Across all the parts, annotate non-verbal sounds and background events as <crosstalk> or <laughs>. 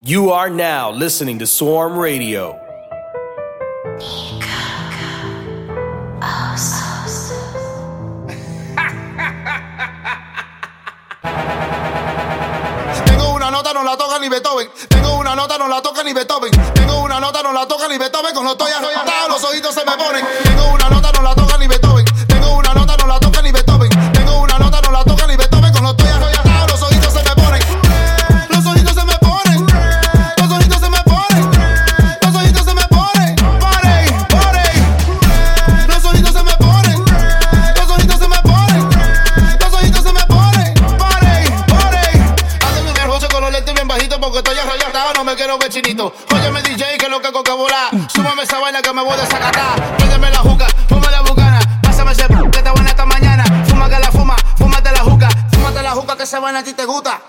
You are now listening to Swarm Radio. Tengo una nota, no la toca ni Beethoven. Tengo una nota, no la toca ni Beethoven. Tengo una nota, no la toca ni Beethoven. Los estoy arrebatado, los ojitos se me ponen. Tengo una nota, chinito. Óyeme DJ, que lo que coca bola. Súmame esa vaina que me voy a desacatar. Préndeme la juca, fuma la bucana. Pásame ese que está buena esta mañana. Fuma que la fuma, fúmate la juca. Fúmate la juca que esa vaina a ti te gusta.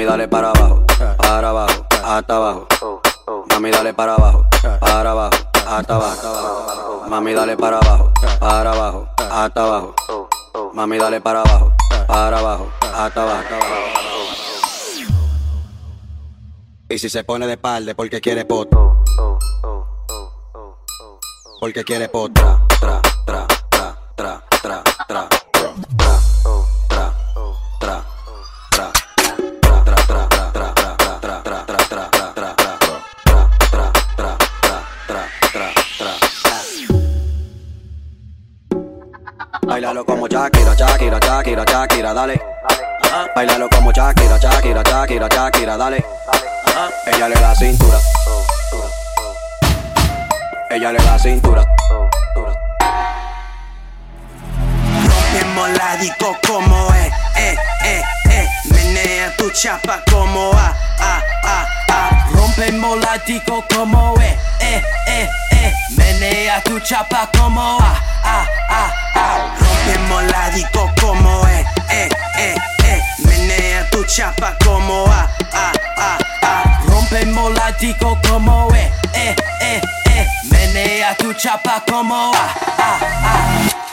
Mami, dale para abajo, para abajo, hasta abajo. Mami, dale para abajo, para abajo, hasta abajo. Mami, dale para abajo, para abajo, hasta abajo. Mami, dale para abajo, para abajo, hasta abajo. Y si se pone de espalda porque quiere poto. Porque quiere potra, Shakira, dale. Bailalo como Shakira, Shakira, Shakira, Shakira, dale. Ella le da cintura. Ella le da cintura. Rompemos la disco como es, eh, eh, eh. Menea tu chapa como a, a, a, a. Rompemos la como es, eh, eh, eh. Menea tu chapa como a, a, a, a. Rompemos la disco como es, eh, eh, eh. Menea tu chapa como a, a, a, a. Rompemos la disco como es, eh, eh, eh. Menea tu chapa como a, a, a.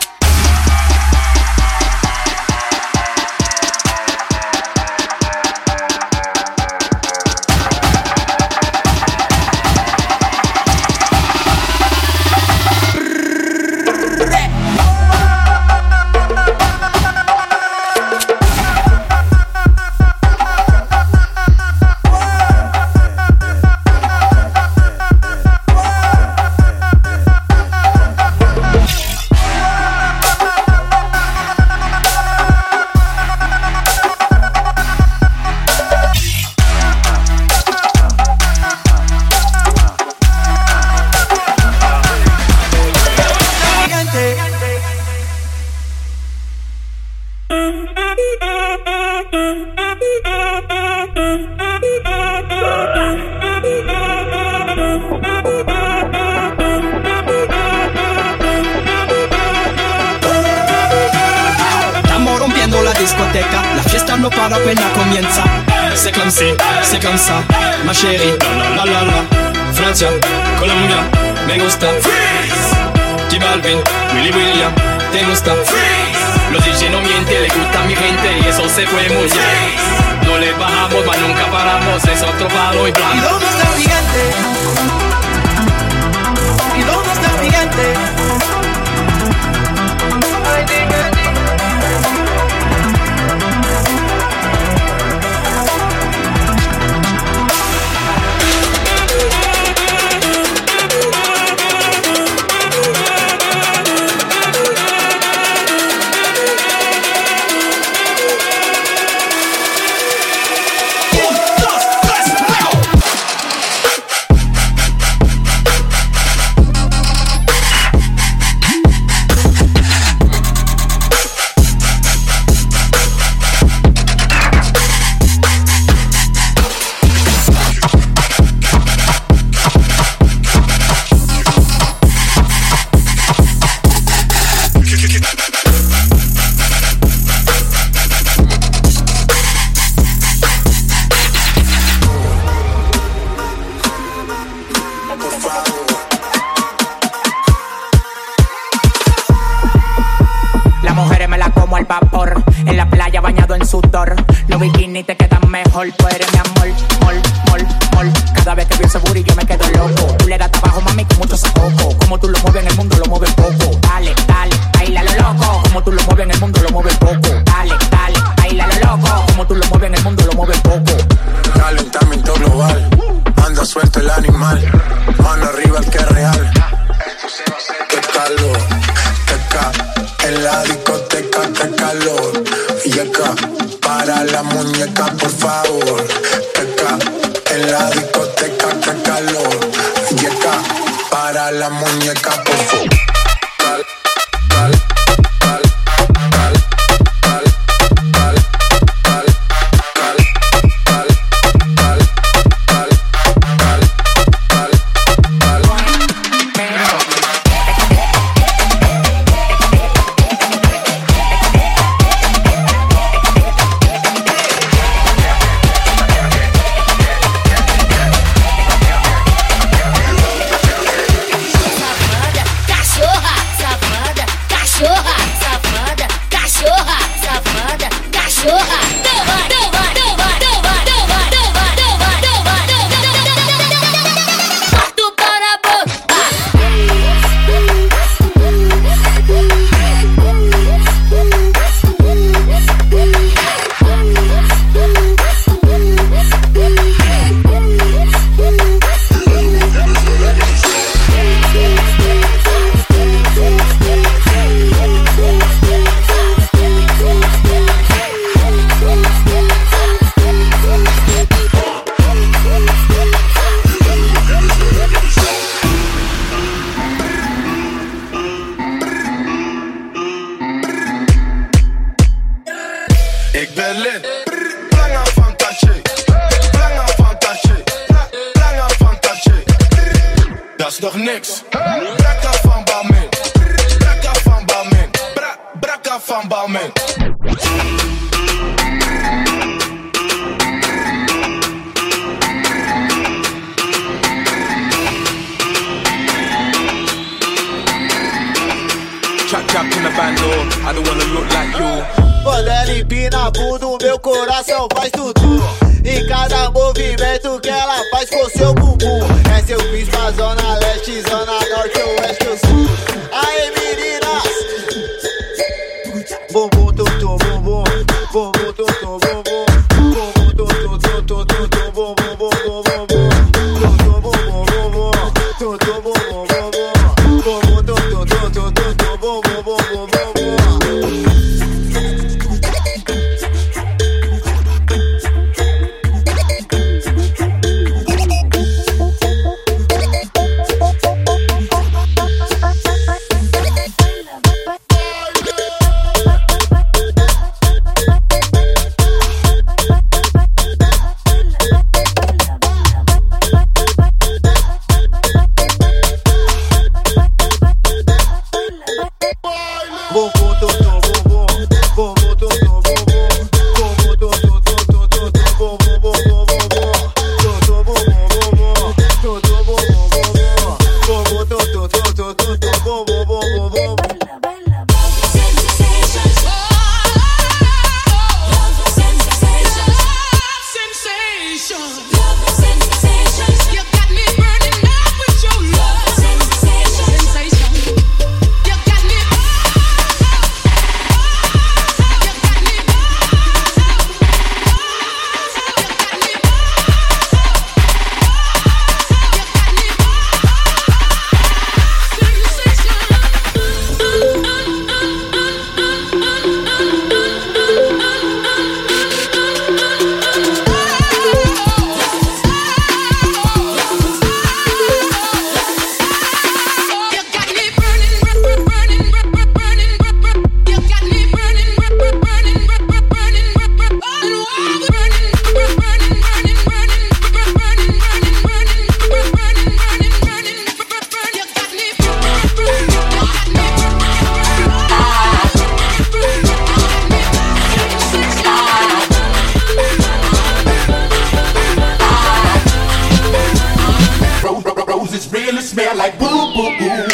smell like boo boo boo.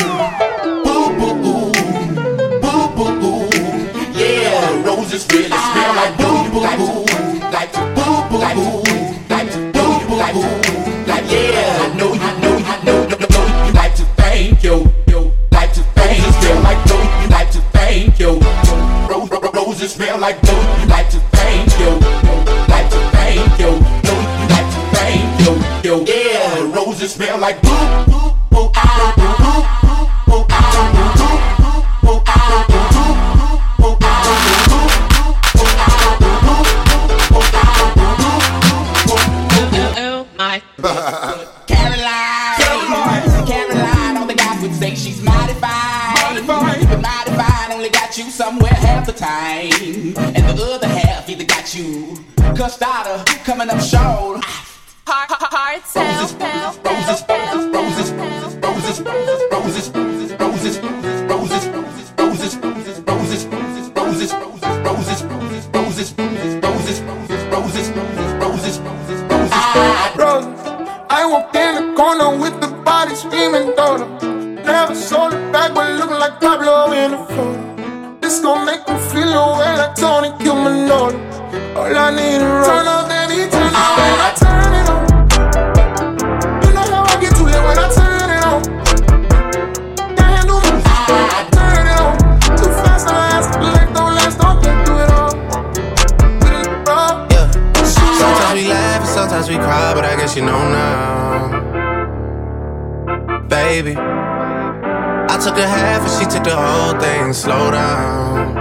Half and she took the whole thing. Slow down.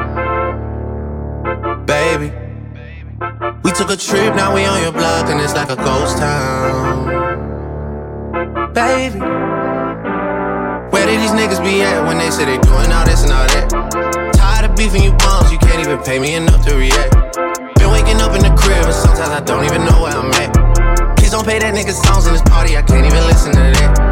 Baby, we took a trip, now we on your block and it's like a ghost town. Baby, where did these niggas be at when they say they doing all this and all that? Tired of beefing you bums, you can't even pay me enough to react. Been waking up in the crib and sometimes I don't even know where I'm at. Kids don't pay that nigga songs in this party, I can't even listen to that.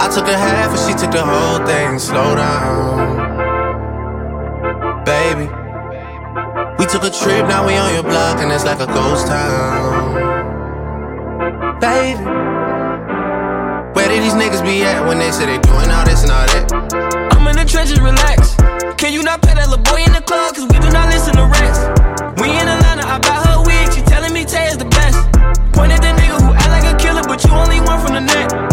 I took a half and she took the whole thing. Slow down, baby. We took a trip, now we on your block and it's like a ghost town. Baby, where did these niggas be at when they say they doing all this and all that? I'm in the trenches, relax. Can you not pay that little boy in the club? Cause we do not listen to rats. We in Atlanta, I buy her wig. She telling me Tay is the best. Point at the nigga who act like a killer, but you only one from the net.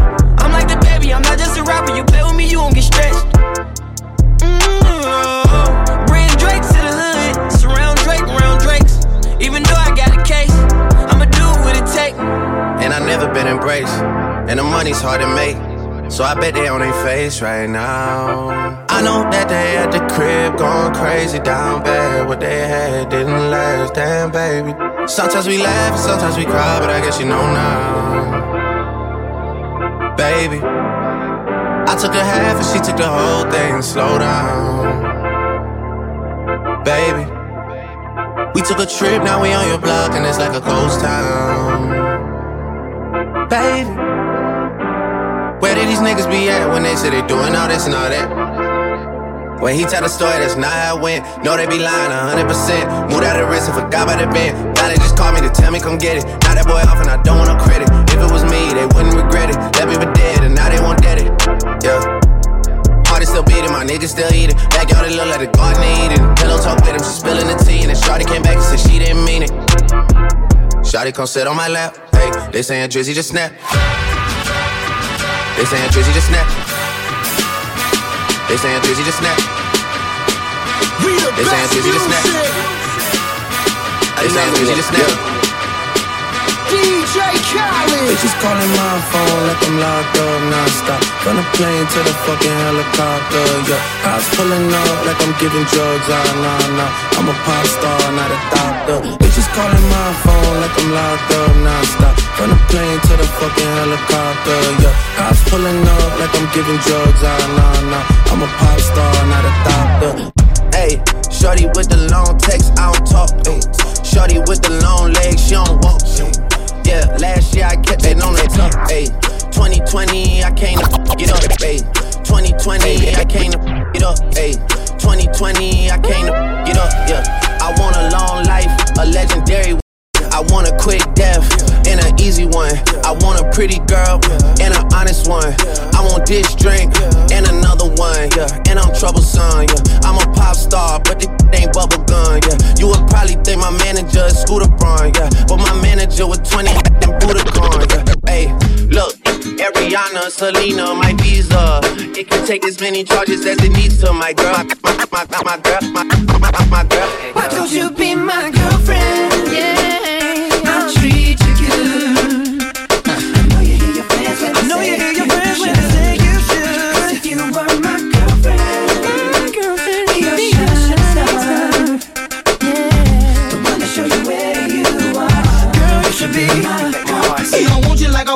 I'm not just a rapper. You play with me, you gon' get stretched. Mm-hmm. Bring Drake to the hood. Surround Drake around Drakes. Even though I got a case, I'ma do what it take. And I never been embraced, and the money's hard to make. So I bet they on their face right now. I know that they at the crib going crazy down bad. What they had didn't last, damn baby. Sometimes we laugh sometimes we cry, but I guess you know now. Baby, I took a half and she took the whole thing. Slow down, baby. We took a trip, now we on your block and it's like a ghost town. Baby, where did these niggas be at when they say they doing all this and all that? When he tell the story, that's not how it went. No, they be lying 100%. Moved out of wrist and forgot about the bend. Now they just call me to tell me come get it. Now that boy off and I don't want no credit. If it was me, they wouldn't regret it. Left me for dead and now they won't get it. Yeah. Heart is still beating, my niggas still eating. Backyard, it look like the garden they eating. Pillow talk with him, she spilling the tea. And then Shorty came back and said she didn't mean it. Shorty come sit on my lap. Hey, they saying Drizzy just snap. They saying Drizzy just snap. They saying Drizzy just snap. We the They saying Drizzy just snap. They saying Drizzy just snap. DJ Khaled. Bitches calling my phone. Like I'm locked up non-stop From the plane to the fucking helicopter, yeah. Cops pulling up like I'm giving drugs, ah, nah, nah. I'm a pop star, not a doctor. Bitches calling my phone. Like I'm locked up non-stop From the plane to the fucking helicopter, yeah. Cops pulling up like I'm giving drugs, ah, nah, nah. I'm a pop star, not a doctor. Hey, shorty with the long text, I don't talk, ayy Shorty with the long legs, she don't walk, ayy Last year I kept it on that tough, ayy. 2020, I came to get up, ayy. 2020, I came to get up, ayy. 2020, I came to get up, yeah. I want a long life, a legendary. I want a quick death and an easy one. I want a pretty girl and an honest one. I want this drink and another one, yeah. And I'm troublesome, yeah. I'm a pop star, but this ain't bubble gun, yeah. You would probably think my manager is Scooter yeah. But manager was 20 and Budokan, yeah. Hey, look, Ariana, Selena, my visa. It can take as many charges as it needs to, my girl. My, my, my, my girl, my, my, my girl. Why don't you be my girlfriend? Yeah,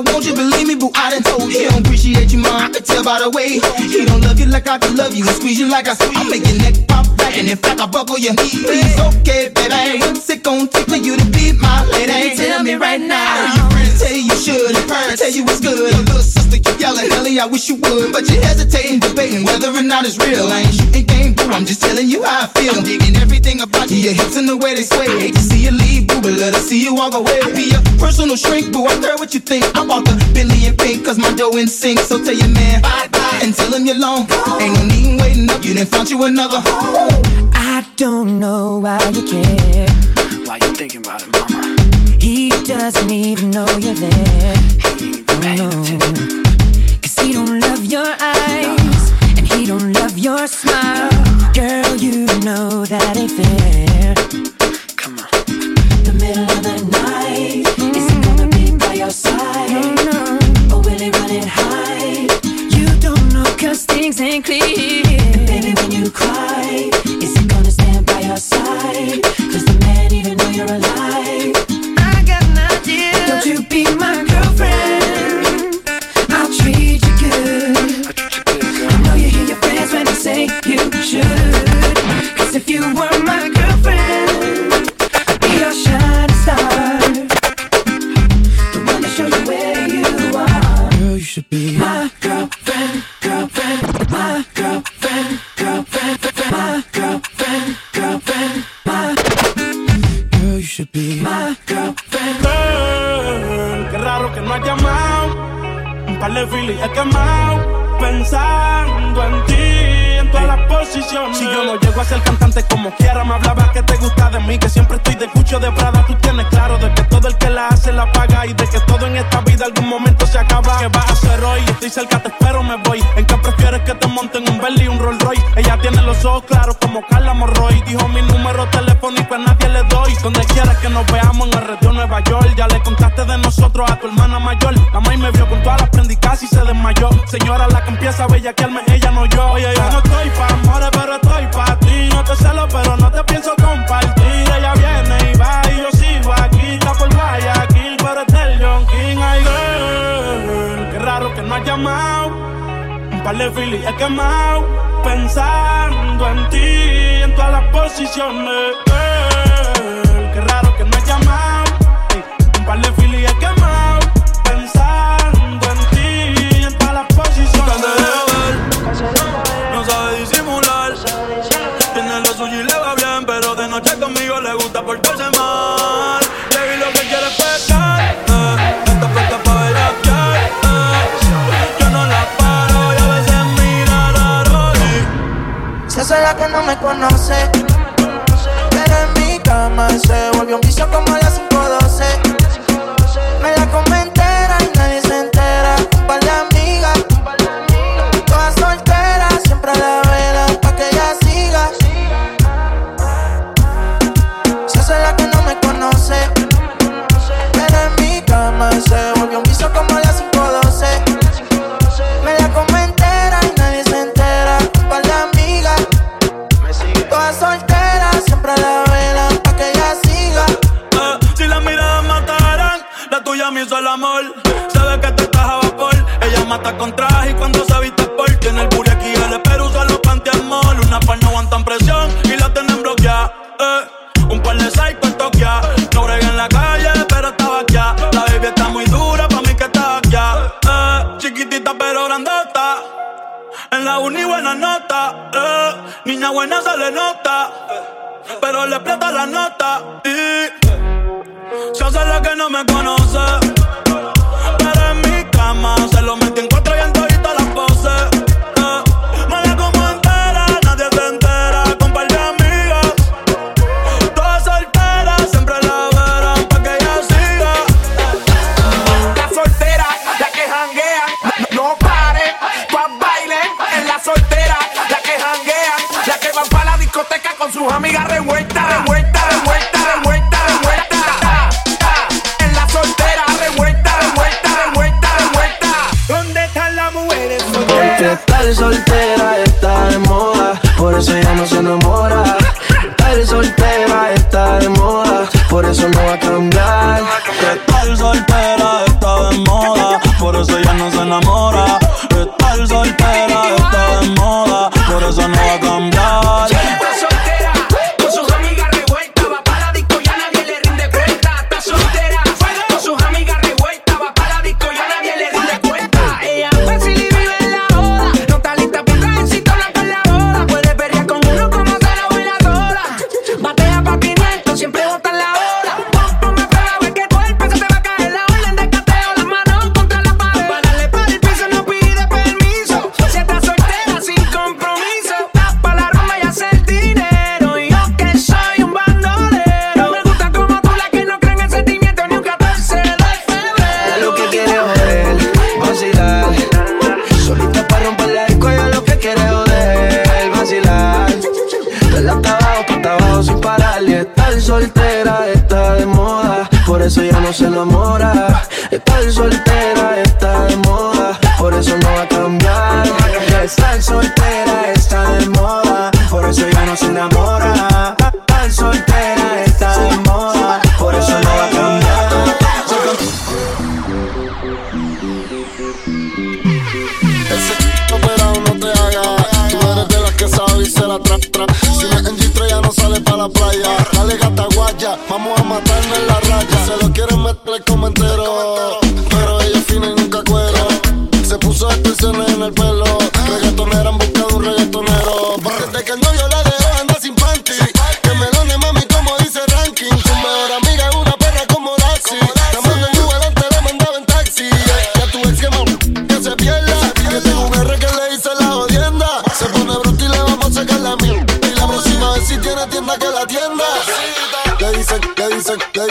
want you like I want you, believe me, boo. I done told you. He don't appreciate you, ma. I can tell by the way. He don't love you like I can love you and squeeze you like I squeeze. I make your neck pop back, and in fact I buckle your knees. Please, okay, baby. What's it gonna take for you to be my lady? Tell me right now. Your friends tell you you should, and parents tell you it's good. Your little sister keep yelling, Ellie, I wish you would, but you're hesitating, debating whether or not it's real. I ain't shooting game, boo. I'm just telling you how I feel. I'm digging everything about you, your hips and the way they sway. Hate to see you leave, boo, but let us see you walk away. Be your personal shrink, boo. I care what you think. I bought the Billy and pink, cause my dough in sync. So tell your man bye bye and tell him you're long. Ain't no need waiting up, you done found you another. I don't know why you care. Why you thinking about it, mama? He doesn't even know you're there. Oh, no. Cause he don't love your eyes and he don't love your smile. Girl, you know that ain't fair. Come on. The middle of the night, is he gonna be by your side? Or will he run and hide? You don't know cause things ain't clear. And baby, when you cry, is he gonna stand by your side? Does the man even know you're alive? I got an idea. Don't you be my Llego a cantante como quiera, me hablaba que te gusta de mí. Que siempre estoy de cucho de Prada. Tú tienes claro de que todo el que la hace la paga. Y de que todo en esta vida algún momento se acaba. ¿Qué vas a hacer hoy? Estoy cerca, te espero, me voy. ¿En qué prefieres que te monten un Bentley y un Rolls Royce? Ella tiene los ojos claros como Carla Morroy. Dijo mi número telefónico a nadie le doy. Donde quieras que nos veamos en el red de Nueva York. Ya le contaste de nosotros a tu hermana mayor. La maíz me vio con todas las prendicas y se desmayó. Señora, la que empieza a bellaquearme, Pensando en ti, en todas las posiciones. Que no me conoce. Pero en mi cama se volvió un vicio como a las 5.12.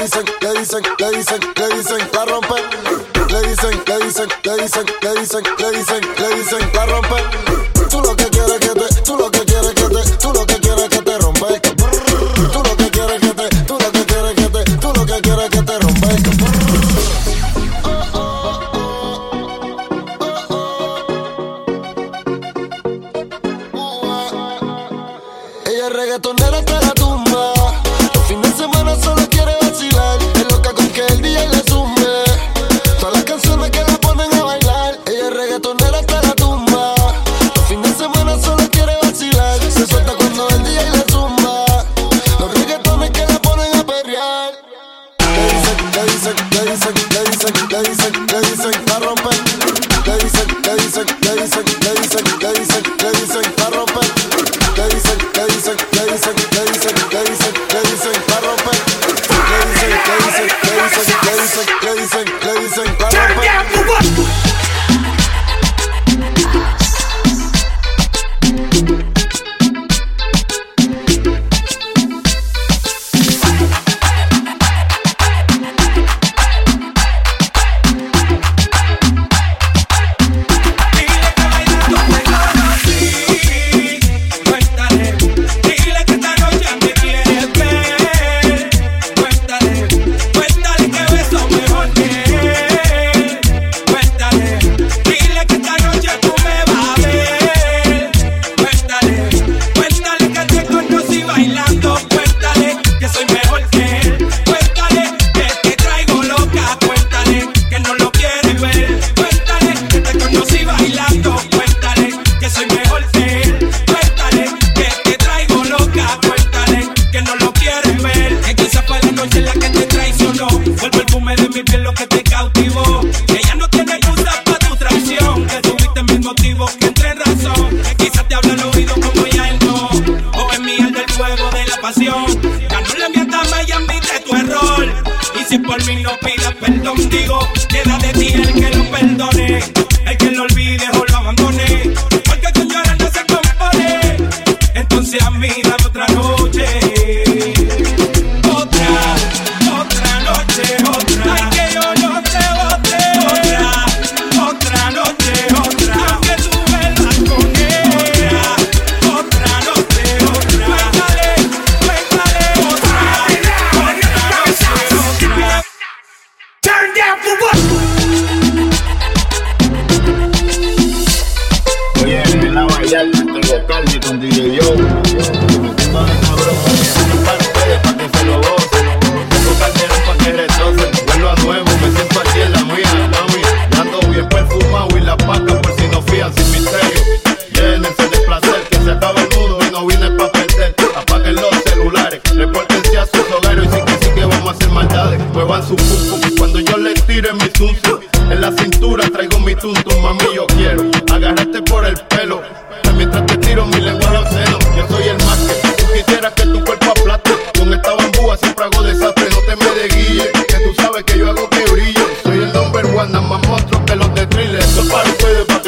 le dicen, le dicen, le dicen, le dicen, la rompe. Le dicen, le dicen, le dicen, le dicen, le dicen, le dicen, la rompe.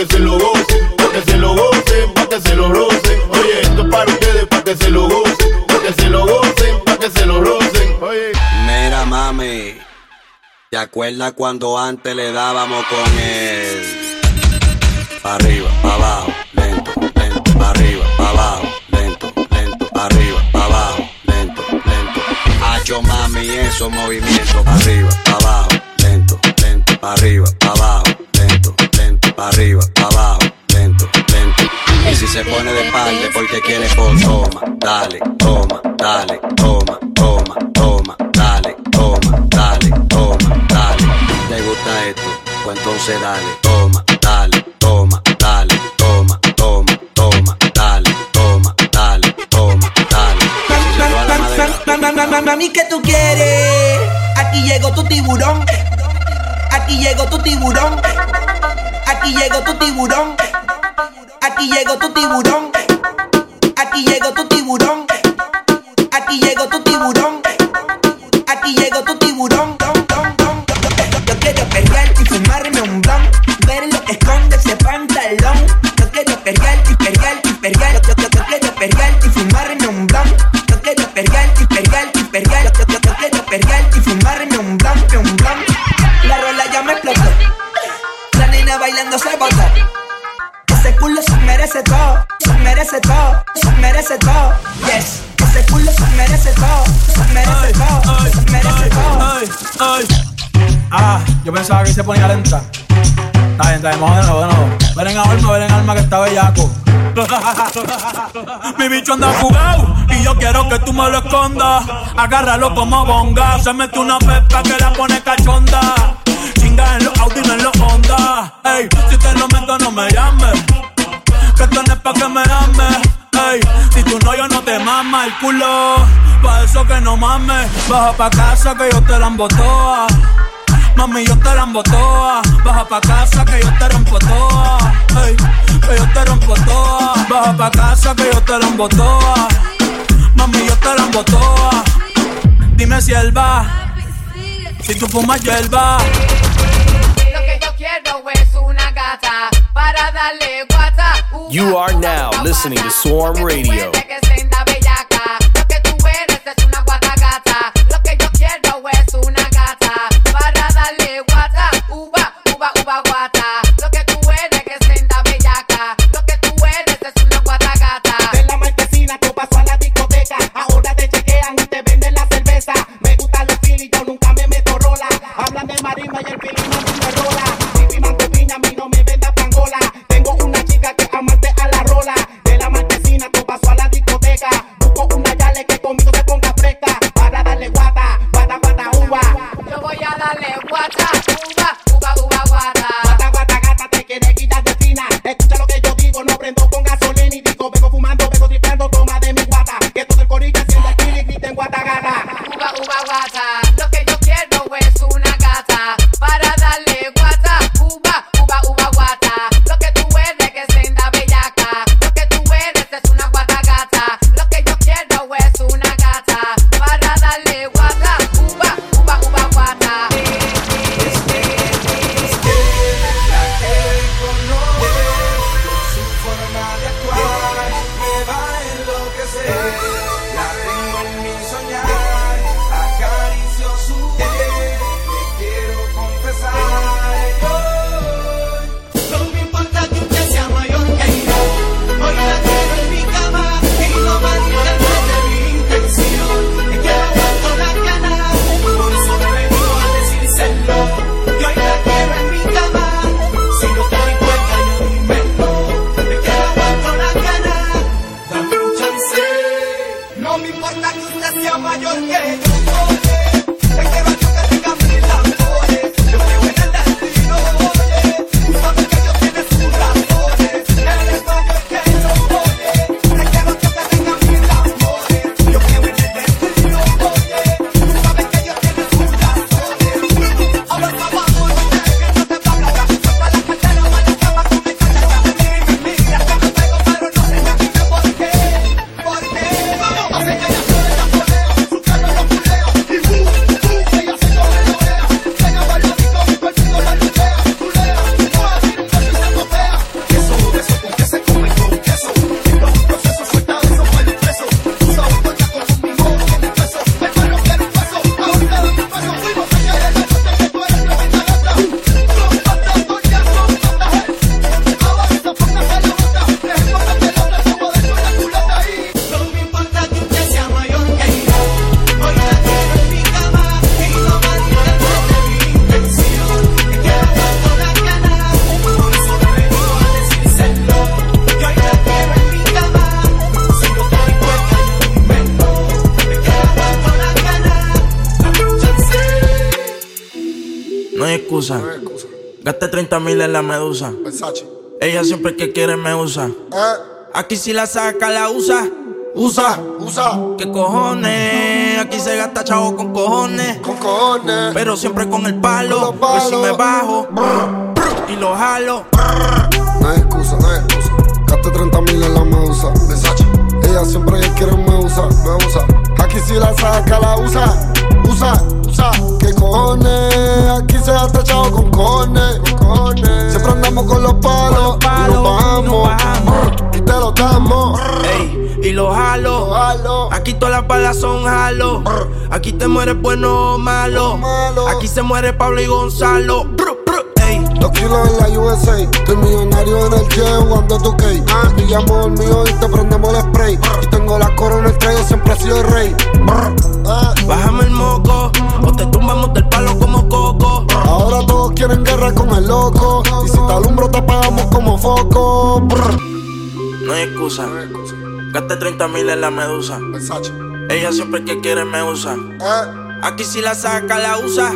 Que se lo para que se lo gocen, para que se lo rocen. Oye, esto es para ustedes, para que se lo gocen, para que se lo gocen, para que se lo rocen. Oye. Mira, mami. ¿Te acuerdas cuando antes le dábamos con él? Pa' arriba, pa' abajo, lento, lento, pa' arriba, pa' abajo, lento, lento, pa' arriba, pa' abajo, lento, lento. Hacho mami, esos movimientos, pa' arriba, pa' abajo, lento, lento, pa' arriba, pa' abajo, arriba, abajo, lento, lento. Y si se pone de parte porque quiere, pues toma, dale, toma, dale, toma, toma, toma, dale, toma, dale, toma, dale. ¿Te gusta esto? Pues entonces dale, toma, dale, toma, dale, toma, toma, toma, dale, toma, dale, toma, dale. Mami, ¿qué tú quieres? Aquí llegó tu tiburón. Aquí llegó tu tiburón. Aquí llegó tu tiburón. Aquí llegó tu tiburón. Aquí llegó tu tiburón. Aquí llegó tu tiburón. Aquí llegó tu tiburón. Merece todo, se merece todo. Yes, ese culo se merece todo, se merece todo, se merece todo. Ay, ay. Ah, yo pensaba que se ponía lenta. Está bien, está bien, vamos de nuevo, de nuevo. Ven en alma, ven en alma que está bellaco. <laughs> Mi bicho anda jugado y yo quiero que tú me lo escondas. Agárralo como bonga. Se mete una pepa que la pone cachonda. Chinga en los Audi, no en los Honda. Ey, si te lo meto, no me llames. Que esto no es pa' que me ames. Si tú no, yo no te mama el culo. Pa' eso que no mames. Baja pa' casa que yo te la embotoa. Mami, yo te la embotoa. Baja pa' casa que yo te rompo toa. Que yo te rompo toa. Baja pa' casa que yo te la embotoa. Mami, yo te la embotoa. Dime si él va. Si tú fumas hierba. Lo que yo quiero es una gata para darle guata. You are now listening to Swarm Radio. No hay excusa. Gasté 30 mil en la medusa. Ella siempre que quiere me usa. Aquí si la saca, la usa. Usa, usa. ¿Qué cojones? Aquí se gasta chavo con cojones. Con cojones. Pero siempre con el palo. Pues si me bajo y lo jalo. No hay excusa, no hay excusa. Gasté 30 mil en la medusa. Ella siempre que quiere me usa, me usa. Aquí si la saca, la usa. Usa, usa. ¿Qué cojones? Aquí se gasta chavo con cojones. Con cojones. Siempre andamos con los palos. y nos bajamos. Y te lo damos. Ey, y lo jalo. Aquí todas las balas son jalo. Aquí te mueres bueno o malo. Aquí se muere Pablo y Gonzalo. Dos kilos en la USA. Estoy millonario en el jet jugando tu cake. Pillamos el mío y te prendemos el spray. Y tengo la corona, el traje, siempre he sido el rey. Ah. Bájame el moco. O te tumbamos del palo como coco. Ahora todos quieren guerra con el loco. Y si te alumbro, te apagamos como foco. No hay excusa. Gasté 30 mil en la medusa. Ella siempre que quiere me usa. Aquí si la saca, la usa.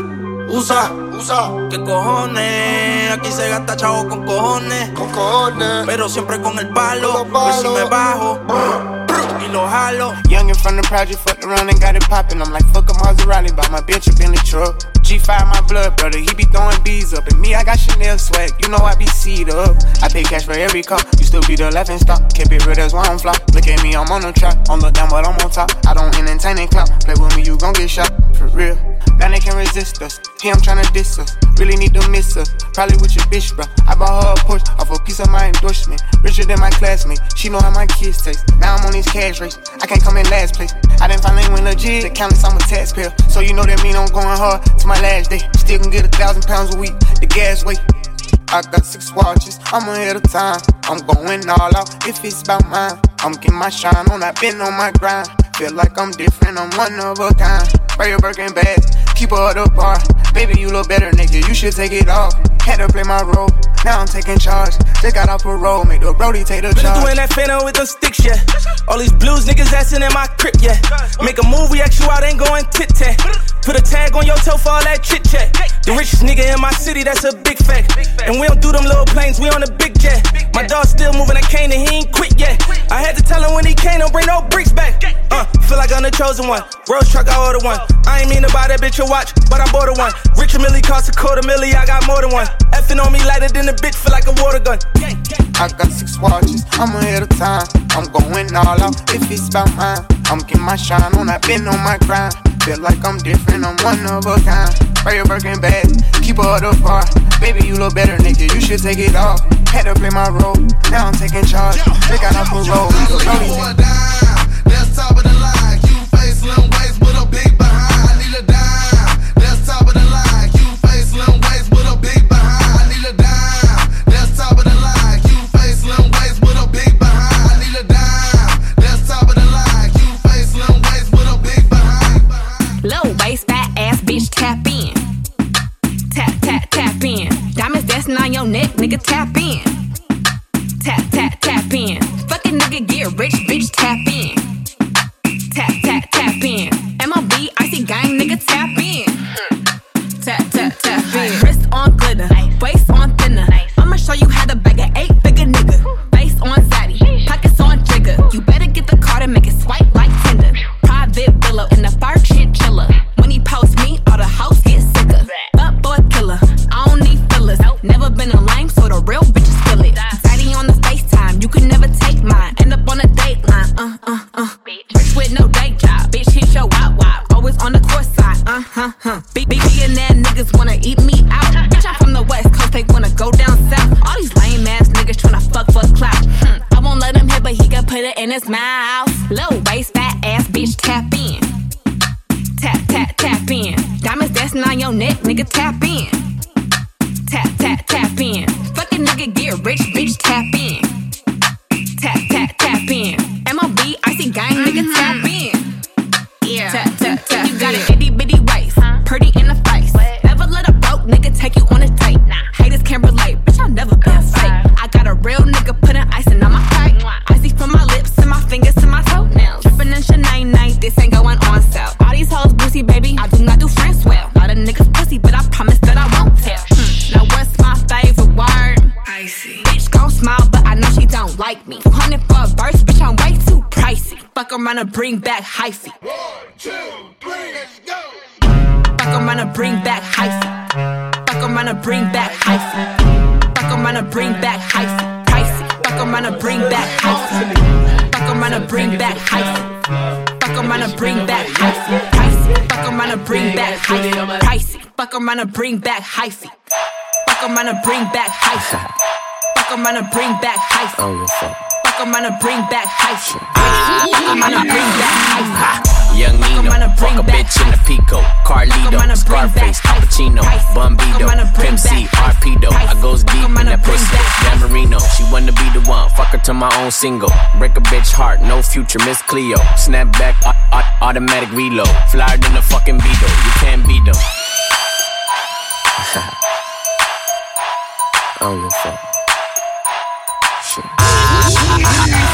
Usa, usa. ¿Qué cojones? Aquí se gasta chavo con cojones. Con cojones. Pero siempre con el palo. Pues si me bajo ah. y lo jalo. Young and from the project, fucked around and got it poppin'. I'm like, fuck a Maserati, buy my bitch up in the truck. G5 my blood brother, he be throwing bees up. And me, I got Chanel swag, you know I be seed up. I pay cash for every car, you still be the laughing stock. Keep it real, that's why I'm flop. Look at me, I'm on the track. On look down, but I'm on top. I don't entertain and clout. Play with me, you gon' get shot. For real. Now they can resist us. Him tryna diss her. Really need to miss her. Probably with your bitch, bro. I bought her a Porsche off a piece of my endorsement. Richer than my classmate. She know how my kids taste. Now I'm on this cash race. I can't come in last place. I didn't finally win legit. The countless, I'm a taxpayer. So you know that mean I'm going hard to my last day. Still can get a thousand pounds a week. The gas weight. I got six watches, I'm ahead of time. I'm going all out if it's about mine. I'm getting my shine on, I've been on my grind. Feel like I'm different, I'm one of a kind. Spray your Birkin bag, keep her at the bar. Baby, you look better, nigga, you should take it off. Had to play my role, now I'm taking charge. Just got off parole, make the Brody take the Been charge. doing that phantom with them sticks, yeah. All these blues niggas assin' in my crib, yeah. Make a movie, act you out, ain't going tit tat. Put a tag on your toe for all that chit chat. The richest nigga in my city, that's a big fact. And we don't do them little planes, we on a big jet. My dog still moving, I came and he ain't quit yet. I had to tell him when he came, don't bring no bricks back. Uh, feel like I'm the chosen one. Rose truck, I order one. I ain't mean to buy that bitch a watch, but I bought a one. Richard Mille cost a quarter milli, I got more than one. Effing on me lighter than a bitch, feel like a water gun. I got six watches, I'm ahead of time. I'm going all out if it's about mine. I'm getting my shine on, I've been on my grind. Feel like I'm different, I'm one of a kind. Spray your Birkin bag, keep her at the bar. Baby, you look better, nigga, you should take it off. Had to play my role, now I'm taking charge. They got off parole. That's top of the line. You face slim waist with a big behind. I need a dime. That's top of the line. You face slim waist with a big behind. I need a dime. That's top of the line. You face slim waist with a big behind. I need a dime. That's top of the line. You face slim waist with a big behind. Low waist, fat ass bitch, tap in. Tap, tap, tap in. Diamonds dancing on your neck, nigga, tap in. Tap, tap, tap in. Fucking nigga, get rich, back hyphy. Pricey. Fuck, I'm gonna bring back hyphy. Fuck, I'm gonna bring back hyphy. Fuck, I'm gonna bring back hyphy. Pricey. Fuck, I'm gonna bring back hyphy. Pricey. Fuck, I'm gonna bring back hyphy. Fuck, I'm gonna bring back hyphy. Fuck, I'm gonna bring back hyphy. Oh, your. Fuck, I'm gonna bring back hyphy. Fuck, I'm gonna bring back hyphy. Young Nino, fuck a bitch in the Pico, Carlito, Scarface, Al Pacino, Bombito, Pimp C, Arpedo. I goes deep in that pussy, Dan Marino. She wanna be the one, fuck her to my own single. Break a bitch heart, no future, Miss Cleo. Snap back, au- au- automatic reload. Flyer than a fucking Beetle, you can't beat them. oh, your fault. Shit. I need a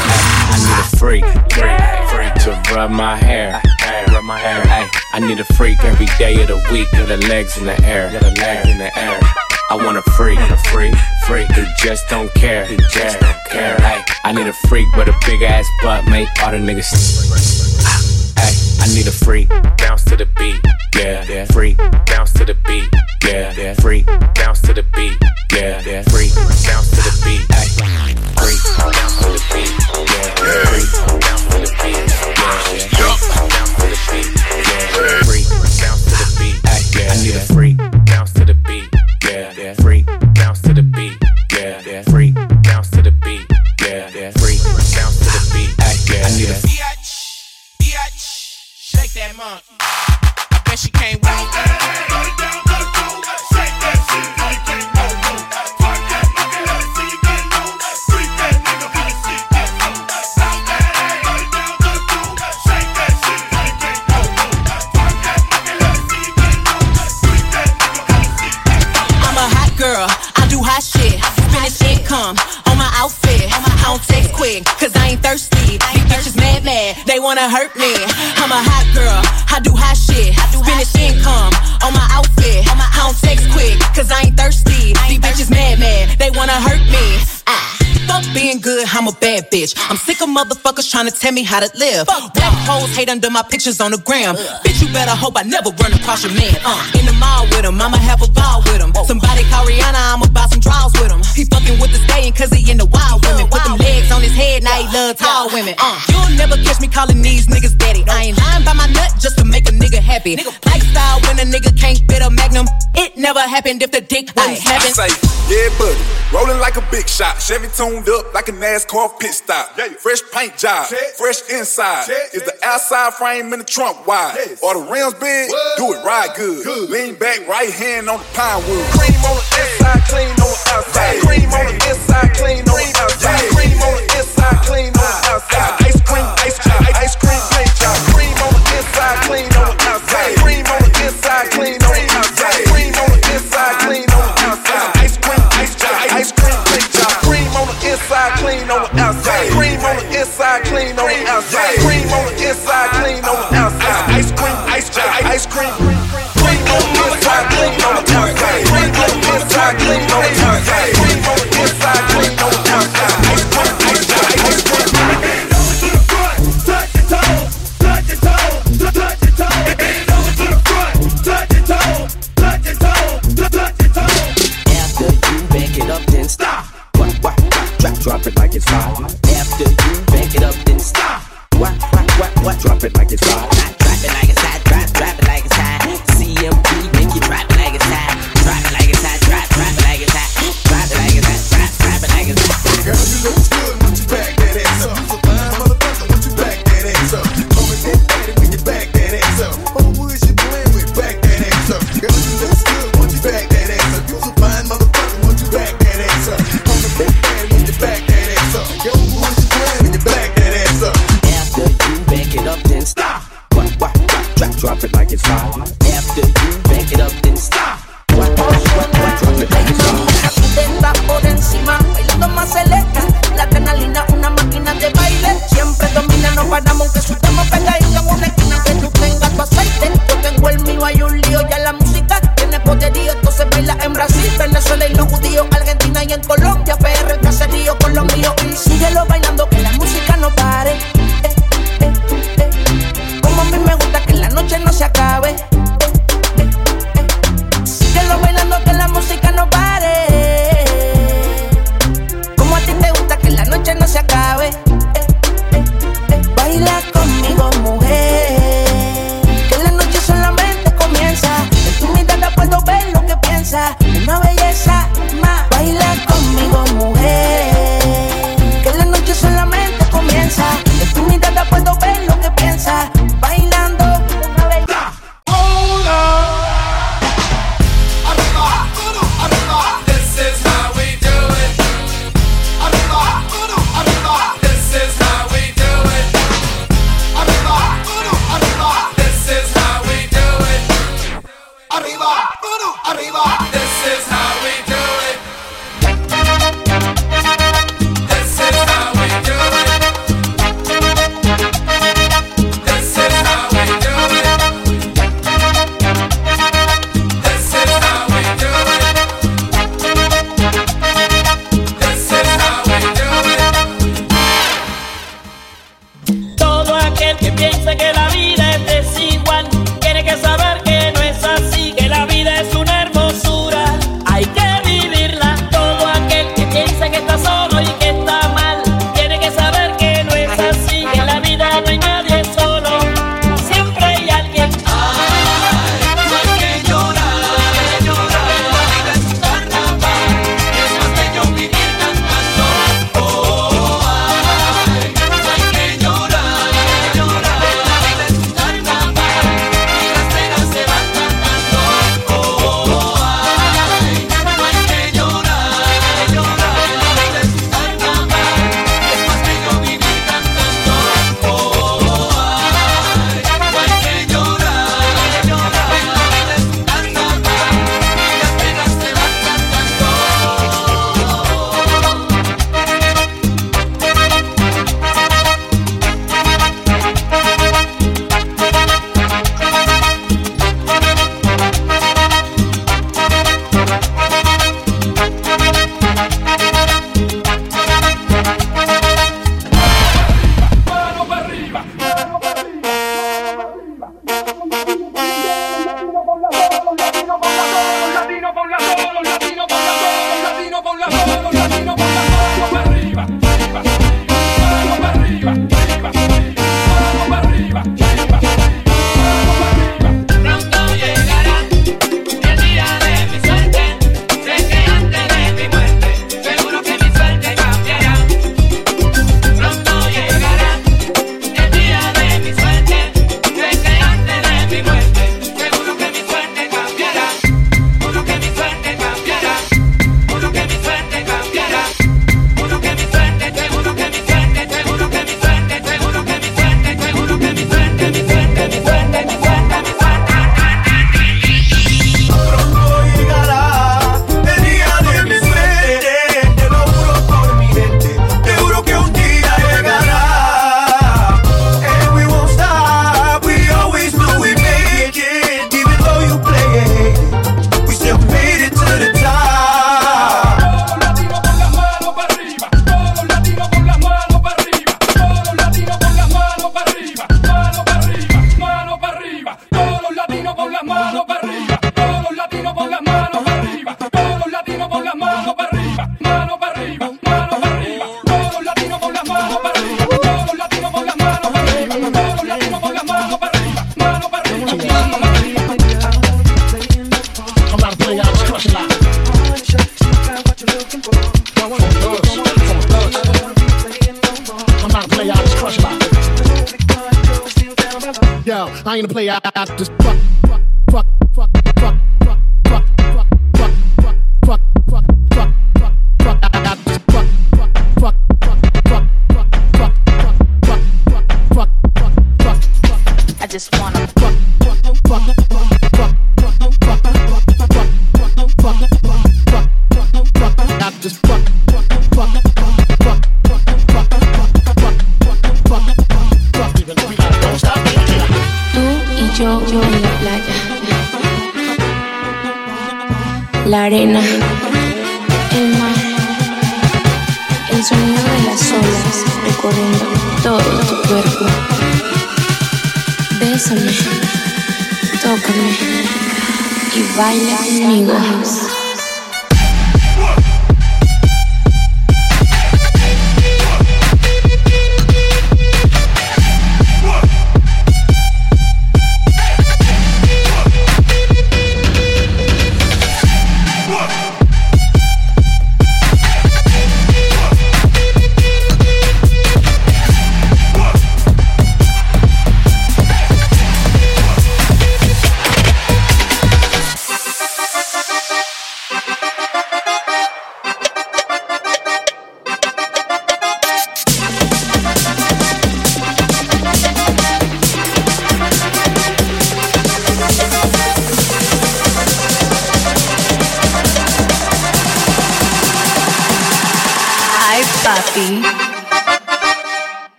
freak, freak, freak to rub my hair. Rub my hair. Hey, I need a freak every day of the week. Got the legs in the air, got the legs in the air. I want a freak, a freak, freak who just don't care, who just don't care. Hey, I need a freak with a big ass butt, make all the niggas. <sighs> Hey, I need a freak, bounce to the beat, yeah, yeah. Freak, bounce to the beat, yeah, yeah. Freak, bounce to the beat, yeah, yeah. Freak, bounce to the beat. Freak, bounce to the beat, yeah, yeah. Freak, bounce to the beat, yeah, yeah. Yeah. I need a freak, bounce to the beat, yeah, yeah. Freak, bounce to the beat, yeah, yeah. Freak, bounce to the beat, yeah, yeah. Freak, bounce to the beat, yeah. I need a Shake that monkey. I bet she can't wait. Hurt me. I'm a hot girl, I do hot shit. Finish income bad bitch. I'm sick of motherfuckers trying to tell me how to live. Black hoes hate under my pictures on the gram. Bitch, you better hope I never run across your man. Uh, in the mall with him, I'ma have a ball with him. Somebody call Rihanna, I'ma buy some draws with him. He fucking with the staying cause he in the wild women. Put them legs on his head, now he love tall women. Uh, you'll never catch me calling these niggas daddy. I ain't lying by my nut just to make a nigga happy. Nigga. Lifestyle when a nigga can't fit a magnum. It never happened if the dick wasn't I say, yeah, buddy. Rolling like a big shot. Chevy tuned up like a NASCAR pit stop. Fresh paint job. Fresh inside. Is the outside frame in the trunk wide? Or the rims big? Do it right good. Lean back, right hand on the pine wood. Cream on the inside, clean on the outside. Cream on the inside, clean on the outside. Cream on the inside, clean on the outside. Ice cream, ice cream, ice cream paint job. Cream on the inside, clean on the outside. Cream on the inside, clean on the outside. Cream on the inside, clean clean on the outside. Cream on the inside, clean on the outside. Cream on the inside, clean on the outside. Ice cream, ice job, ice cream. Cream on the inside, clean on the outside. Cream on the inside, clean on the outside.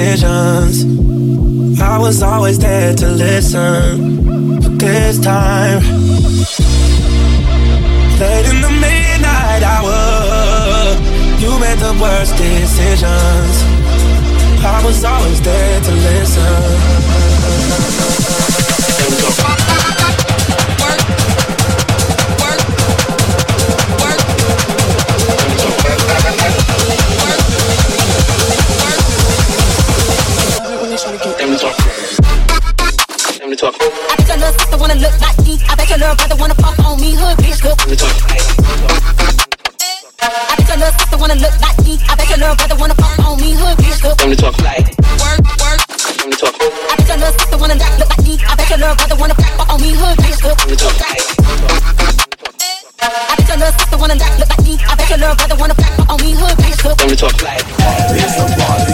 Decisions. I was always there to listen, but this time, late in the midnight hour, you made the worst decisions. I was always there to listen. I bet your little sister wanna look like me. I bet your little brother wanna fuck on me. Hood bitch, good. I bet your little sister wanna look like me. I bet your little brother wanna fuck on me. Hood bitch, good. Time to talk. Work, work. Time to talk. I bet your little sister wanna look look like me. I bet your little brother wanna fuck on me. Hood bitch, good. Time to talk. I bet your little sister wanna look look like me. I bet your little brother wanna fuck on me. Hood bitch, good. Time to talk like. It's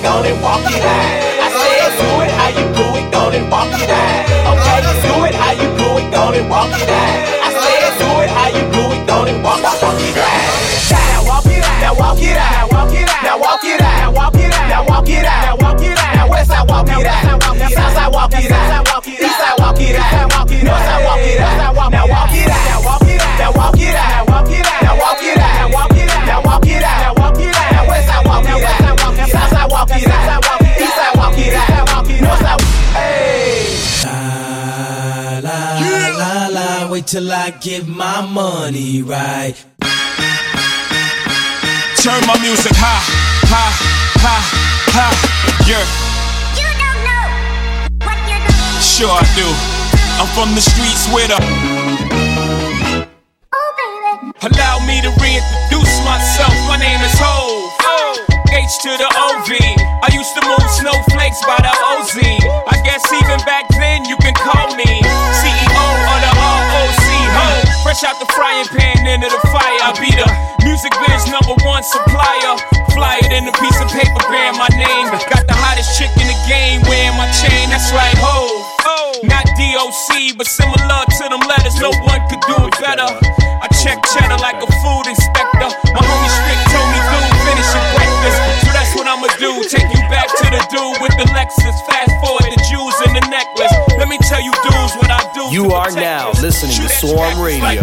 you do it, gon' and walk it out. I said, do it how you do it, gon' and walk it out. Okay, do it how you do it, gon' and walk it out. I said, do it how you do it, gon' and walk, walk, walk it out. Now walk it out, now walk it out, walk it out, now walk it out, now walk it out, now walk it out, now walk it out, now west side walk it out, now south side walk it out, east side walk it out, north side walk it out, la la, wait till I get my money right. Turn my music high, high, high, high. Yeah. You don't know what you're doing. Sure I do. I'm from the streets with a. Oh, Allow me to reintroduce myself. My name is Hov. H to the OV. I used to move snowflakes by the OZ. I guess even back fresh out the frying pan into the fire. I be the music biz number one supplier. Fly it in a piece of paper bearing my name. Got the hottest chick in the game wearing my chain. That's right, ho. Not DOC, but similar to them letters. No one could do it better. I check cheddar like a food inspector. My homie Strick told me, dude, finish your breakfast. So that's what I'ma do. Take you back to the dude with the Lexus. Fast forward the jewels and the necklace. Let me tell you, dudes, what. You are now listening to Swarm Radio.